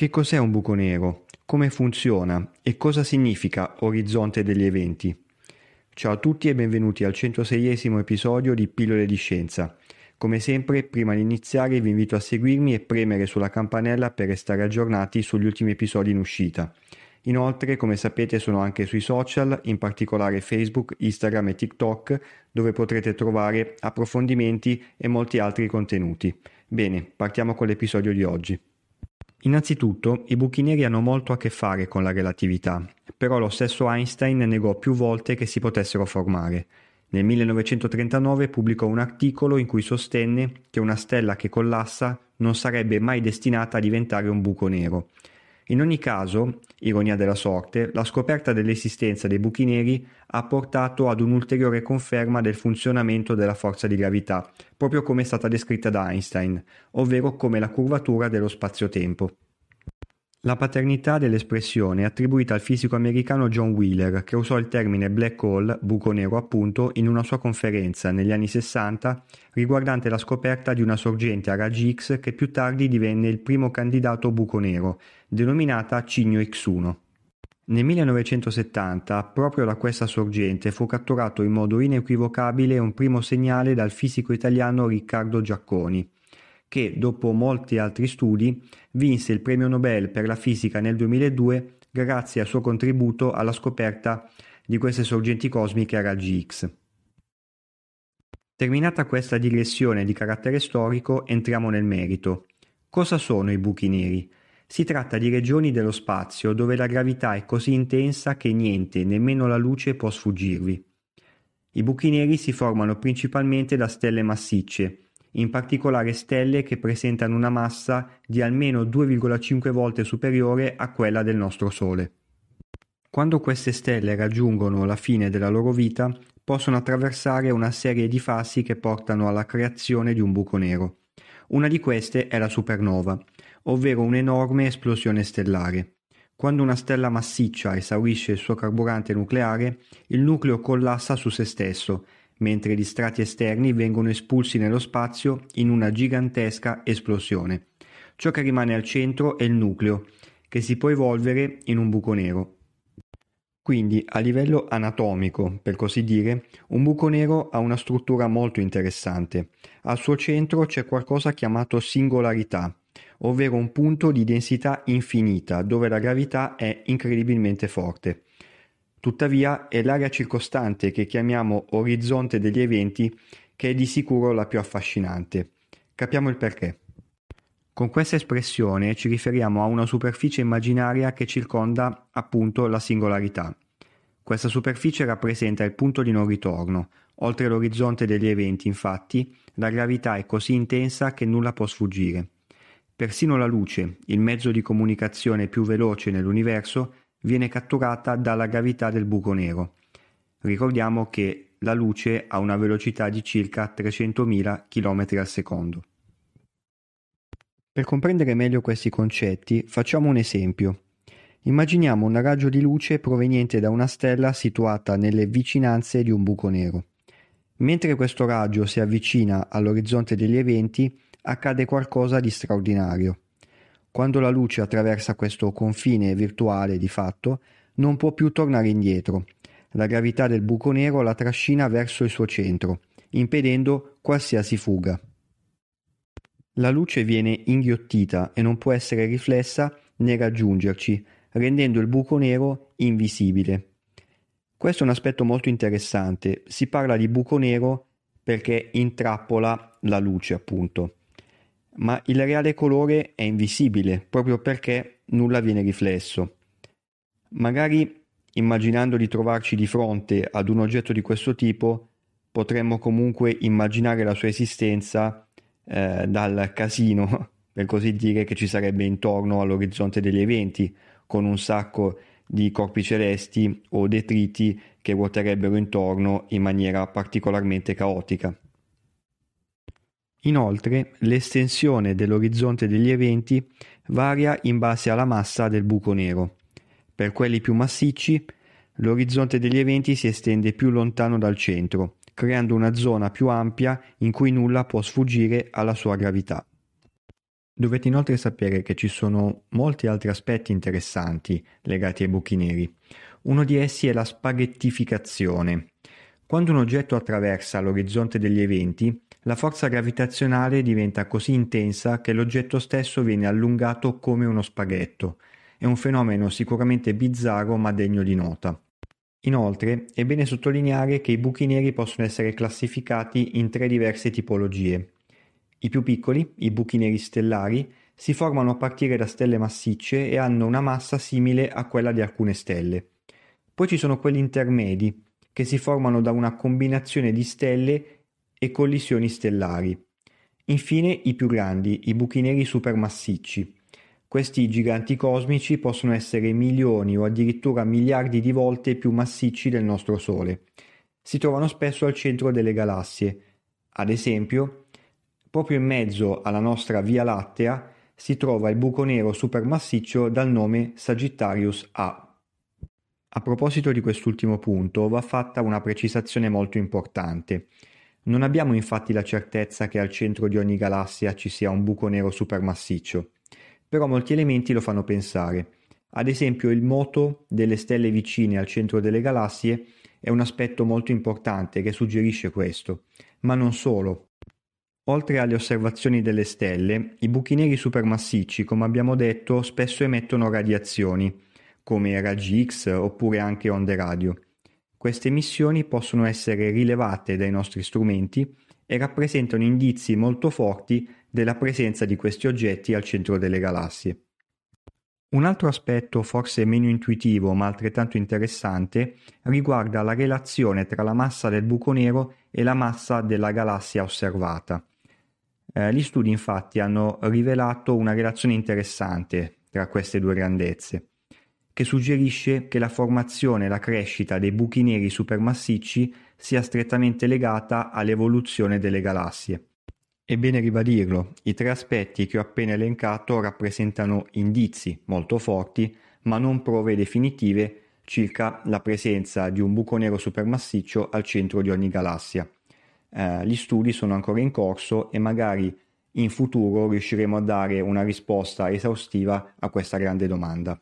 Che cos'è un buco nero? Come funziona? E cosa significa orizzonte degli eventi? Ciao a tutti e benvenuti al 106esimo episodio di Pillole di Scienza. Come sempre, prima di iniziare vi invito a seguirmi e premere sulla campanella per restare aggiornati sugli ultimi episodi in uscita. Inoltre, come sapete, sono anche sui social, in particolare Facebook, Instagram e TikTok, dove potrete trovare approfondimenti e molti altri contenuti. Bene, partiamo con l'episodio di oggi. Innanzitutto, i buchi neri hanno molto a che fare con la relatività, però lo stesso Einstein negò più volte che si potessero formare. Nel 1939 pubblicò un articolo in cui sostenne che una stella che collassa non sarebbe mai destinata a diventare un buco nero. In ogni caso, ironia della sorte, la scoperta dell'esistenza dei buchi neri ha portato ad un'ulteriore conferma del funzionamento della forza di gravità, proprio come è stata descritta da Einstein, ovvero come la curvatura dello spazio-tempo. La paternità dell'espressione è attribuita al fisico americano John Wheeler, che usò il termine black hole, buco nero appunto, in una sua conferenza negli anni 60 riguardante la scoperta di una sorgente a raggi X che più tardi divenne il primo candidato buco nero, denominata Cigno X1. Nel 1970, proprio da questa sorgente fu catturato in modo inequivocabile un primo segnale dal fisico italiano Riccardo Giacconi, che, dopo molti altri studi, vinse il premio Nobel per la fisica nel 2002 grazie al suo contributo alla scoperta di queste sorgenti cosmiche a raggi X. Terminata questa digressione di carattere storico, entriamo nel merito. Cosa sono i buchi neri? Si tratta di regioni dello spazio dove la gravità è così intensa che niente, nemmeno la luce, può sfuggirvi. I buchi neri si formano principalmente da stelle massicce, in particolare stelle che presentano una massa di almeno 2,5 volte superiore a quella del nostro Sole. Quando queste stelle raggiungono la fine della loro vita, possono attraversare una serie di fasi che portano alla creazione di un buco nero. Una di queste è la supernova, ovvero un'enorme esplosione stellare. Quando una stella massiccia esaurisce il suo carburante nucleare, il nucleo collassa su se stesso mentre gli strati esterni vengono espulsi nello spazio in una gigantesca esplosione. Ciò che rimane al centro è il nucleo, che si può evolvere in un buco nero. Quindi, a livello anatomico, per così dire, un buco nero ha una struttura molto interessante. Al suo centro c'è qualcosa chiamato singolarità, ovvero un punto di densità infinita dove la gravità è incredibilmente forte. Tuttavia è l'area circostante che chiamiamo orizzonte degli eventi che è di sicuro la più affascinante. Capiamo il perché. Con questa espressione ci riferiamo a una superficie immaginaria che circonda appunto la singolarità. Questa superficie rappresenta il punto di non ritorno. Oltre l'orizzonte degli eventi, infatti, la gravità è così intensa che nulla può sfuggire. Persino la luce, il mezzo di comunicazione più veloce nell'universo, viene catturata dalla gravità del buco nero. Ricordiamo che la luce ha una velocità di circa 300.000 km al secondo. Per comprendere meglio questi concetti facciamo un esempio. Immaginiamo un raggio di luce proveniente da una stella situata nelle vicinanze di un buco nero. Mentre questo raggio si avvicina all'orizzonte degli eventi, accade qualcosa di straordinario. Quando la luce attraversa questo confine virtuale di fatto, non può più tornare indietro. La gravità del buco nero la trascina verso il suo centro, impedendo qualsiasi fuga. La luce viene inghiottita e non può essere riflessa né raggiungerci, rendendo il buco nero invisibile. Questo è un aspetto molto interessante. Si parla di buco nero perché intrappola la luce, appunto ma il reale colore è invisibile proprio perché nulla viene riflesso. Magari immaginando di trovarci di fronte ad un oggetto di questo tipo, potremmo comunque immaginare la sua esistenza eh, dal casino per così dire, che ci sarebbe intorno all'orizzonte degli eventi, con un sacco di corpi celesti o detriti che ruoterebbero intorno in maniera particolarmente caotica. Inoltre, l'estensione dell'orizzonte degli eventi varia in base alla massa del buco nero. Per quelli più massicci, l'orizzonte degli eventi si estende più lontano dal centro, creando una zona più ampia in cui nulla può sfuggire alla sua gravità. Dovete inoltre sapere che ci sono molti altri aspetti interessanti legati ai buchi neri. Uno di essi è la spaghettificazione. Quando un oggetto attraversa l'orizzonte degli eventi, la forza gravitazionale diventa così intensa che l'oggetto stesso viene allungato come uno spaghetto. È un fenomeno sicuramente bizzarro ma degno di nota. Inoltre, è bene sottolineare che i buchi neri possono essere classificati in tre diverse tipologie. I più piccoli, i buchi neri stellari, si formano a partire da stelle massicce e hanno una massa simile a quella di alcune stelle. Poi ci sono quelli intermedi, che si formano da una combinazione di stelle e collisioni stellari. Infine i più grandi, i buchi neri supermassicci. Questi giganti cosmici possono essere milioni o addirittura miliardi di volte più massicci del nostro Sole. Si trovano spesso al centro delle galassie. Ad esempio, proprio in mezzo alla nostra Via Lattea si trova il buco nero supermassiccio dal nome Sagittarius A. A proposito di quest'ultimo punto va fatta una precisazione molto importante. Non abbiamo infatti la certezza che al centro di ogni galassia ci sia un buco nero supermassiccio, però molti elementi lo fanno pensare. Ad esempio il moto delle stelle vicine al centro delle galassie è un aspetto molto importante che suggerisce questo, ma non solo. Oltre alle osservazioni delle stelle, i buchi neri supermassicci, come abbiamo detto, spesso emettono radiazioni, come raggi X oppure anche onde radio. Queste emissioni possono essere rilevate dai nostri strumenti e rappresentano indizi molto forti della presenza di questi oggetti al centro delle galassie. Un altro aspetto forse meno intuitivo ma altrettanto interessante riguarda la relazione tra la massa del buco nero e la massa della galassia osservata. Eh, gli studi infatti hanno rivelato una relazione interessante tra queste due grandezze che suggerisce che la formazione e la crescita dei buchi neri supermassicci sia strettamente legata all'evoluzione delle galassie. È bene ribadirlo, i tre aspetti che ho appena elencato rappresentano indizi molto forti, ma non prove definitive circa la presenza di un buco nero supermassiccio al centro di ogni galassia. Eh, gli studi sono ancora in corso e magari in futuro riusciremo a dare una risposta esaustiva a questa grande domanda.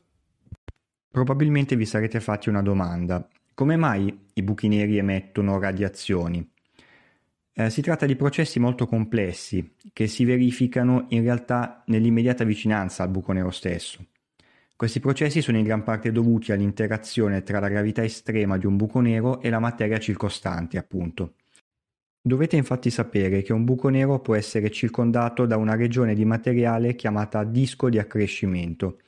Probabilmente vi sarete fatti una domanda. Come mai i buchi neri emettono radiazioni? Eh, si tratta di processi molto complessi che si verificano in realtà nell'immediata vicinanza al buco nero stesso. Questi processi sono in gran parte dovuti all'interazione tra la gravità estrema di un buco nero e la materia circostante, appunto. Dovete infatti sapere che un buco nero può essere circondato da una regione di materiale chiamata disco di accrescimento,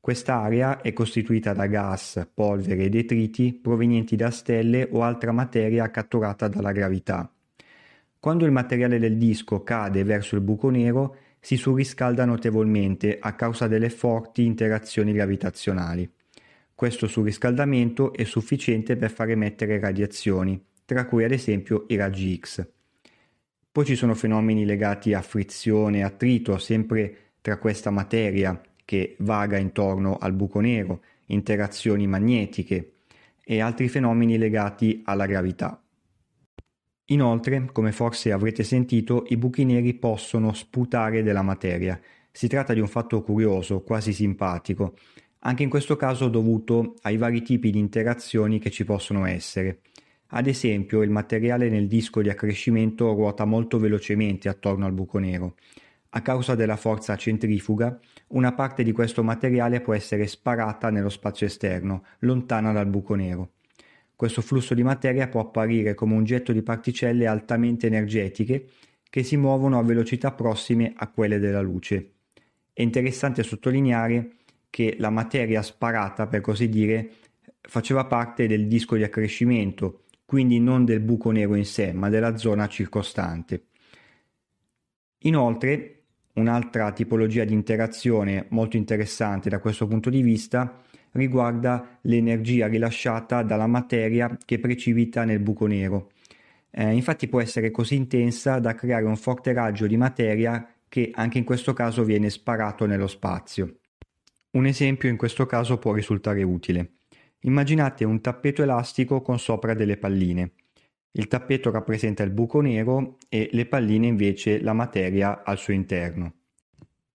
Quest'area è costituita da gas, polvere e detriti provenienti da stelle o altra materia catturata dalla gravità. Quando il materiale del disco cade verso il buco nero, si surriscalda notevolmente a causa delle forti interazioni gravitazionali. Questo surriscaldamento è sufficiente per far emettere radiazioni, tra cui ad esempio i raggi X. Poi ci sono fenomeni legati a frizione e attrito sempre tra questa materia che vaga intorno al buco nero, interazioni magnetiche e altri fenomeni legati alla gravità. Inoltre, come forse avrete sentito, i buchi neri possono sputare della materia. Si tratta di un fatto curioso, quasi simpatico, anche in questo caso dovuto ai vari tipi di interazioni che ci possono essere. Ad esempio, il materiale nel disco di accrescimento ruota molto velocemente attorno al buco nero. A causa della forza centrifuga, una parte di questo materiale può essere sparata nello spazio esterno, lontana dal buco nero. Questo flusso di materia può apparire come un getto di particelle altamente energetiche che si muovono a velocità prossime a quelle della luce. È interessante sottolineare che la materia sparata, per così dire, faceva parte del disco di accrescimento, quindi non del buco nero in sé, ma della zona circostante. Inoltre, Un'altra tipologia di interazione molto interessante da questo punto di vista riguarda l'energia rilasciata dalla materia che precipita nel buco nero. Eh, infatti può essere così intensa da creare un forte raggio di materia che anche in questo caso viene sparato nello spazio. Un esempio in questo caso può risultare utile. Immaginate un tappeto elastico con sopra delle palline. Il tappeto rappresenta il buco nero e le palline invece la materia al suo interno.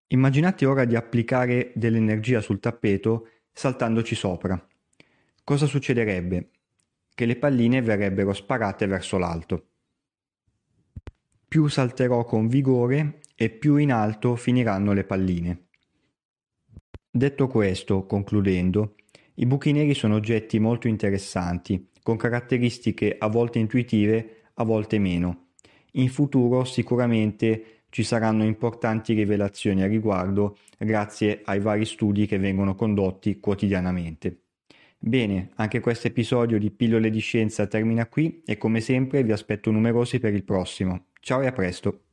Immaginate ora di applicare dell'energia sul tappeto saltandoci sopra. Cosa succederebbe? Che le palline verrebbero sparate verso l'alto. Più salterò con vigore e più in alto finiranno le palline. Detto questo, concludendo, i buchi neri sono oggetti molto interessanti, con caratteristiche a volte intuitive, a volte meno. In futuro sicuramente ci saranno importanti rivelazioni a riguardo grazie ai vari studi che vengono condotti quotidianamente. Bene, anche questo episodio di Pillole di Scienza termina qui e come sempre vi aspetto numerosi per il prossimo. Ciao e a presto!